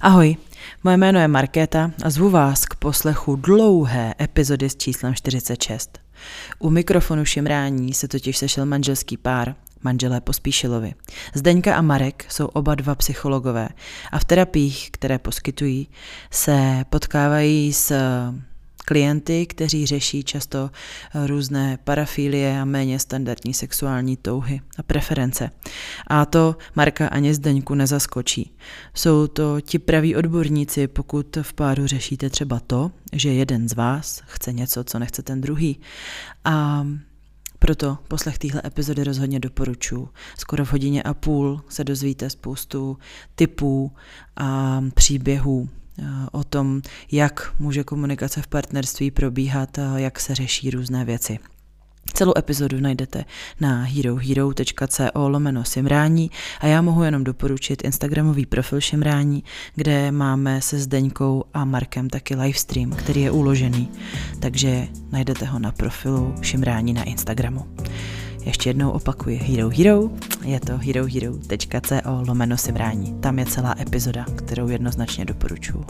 Ahoj, moje jméno je Markéta a zvu vás k poslechu dlouhé epizody s číslem 46. U mikrofonu šimrání se totiž sešel manželský pár, manželé Pospíšilovi. Zdeňka a Marek jsou oba dva psychologové a v terapiích, které poskytují, se potkávají s klienty, kteří řeší často eh, různé parafilie a méně standardní sexuální touhy a preference. A to Marka ani Zdeňku nezaskočí. Jsou to ti praví odborníci, pokud v páru řešíte třeba to, že jeden z vás chce něco, co nechce ten druhý. A proto poslech téhle epizody rozhodně doporučuji. Skoro v hodině a půl se dozvíte spoustu typů a příběhů o tom, jak může komunikace v partnerství probíhat, jak se řeší různé věci. Celou epizodu najdete na herohero.co lomeno Simrání a já mohu jenom doporučit Instagramový profil Šimrání, kde máme se Zdeňkou a Markem taky livestream, který je uložený, takže najdete ho na profilu Šimrání na Instagramu. Ještě jednou opakuji Hero Hero, je to herohero.co lomeno si vrání. Tam je celá epizoda, kterou jednoznačně doporučuji.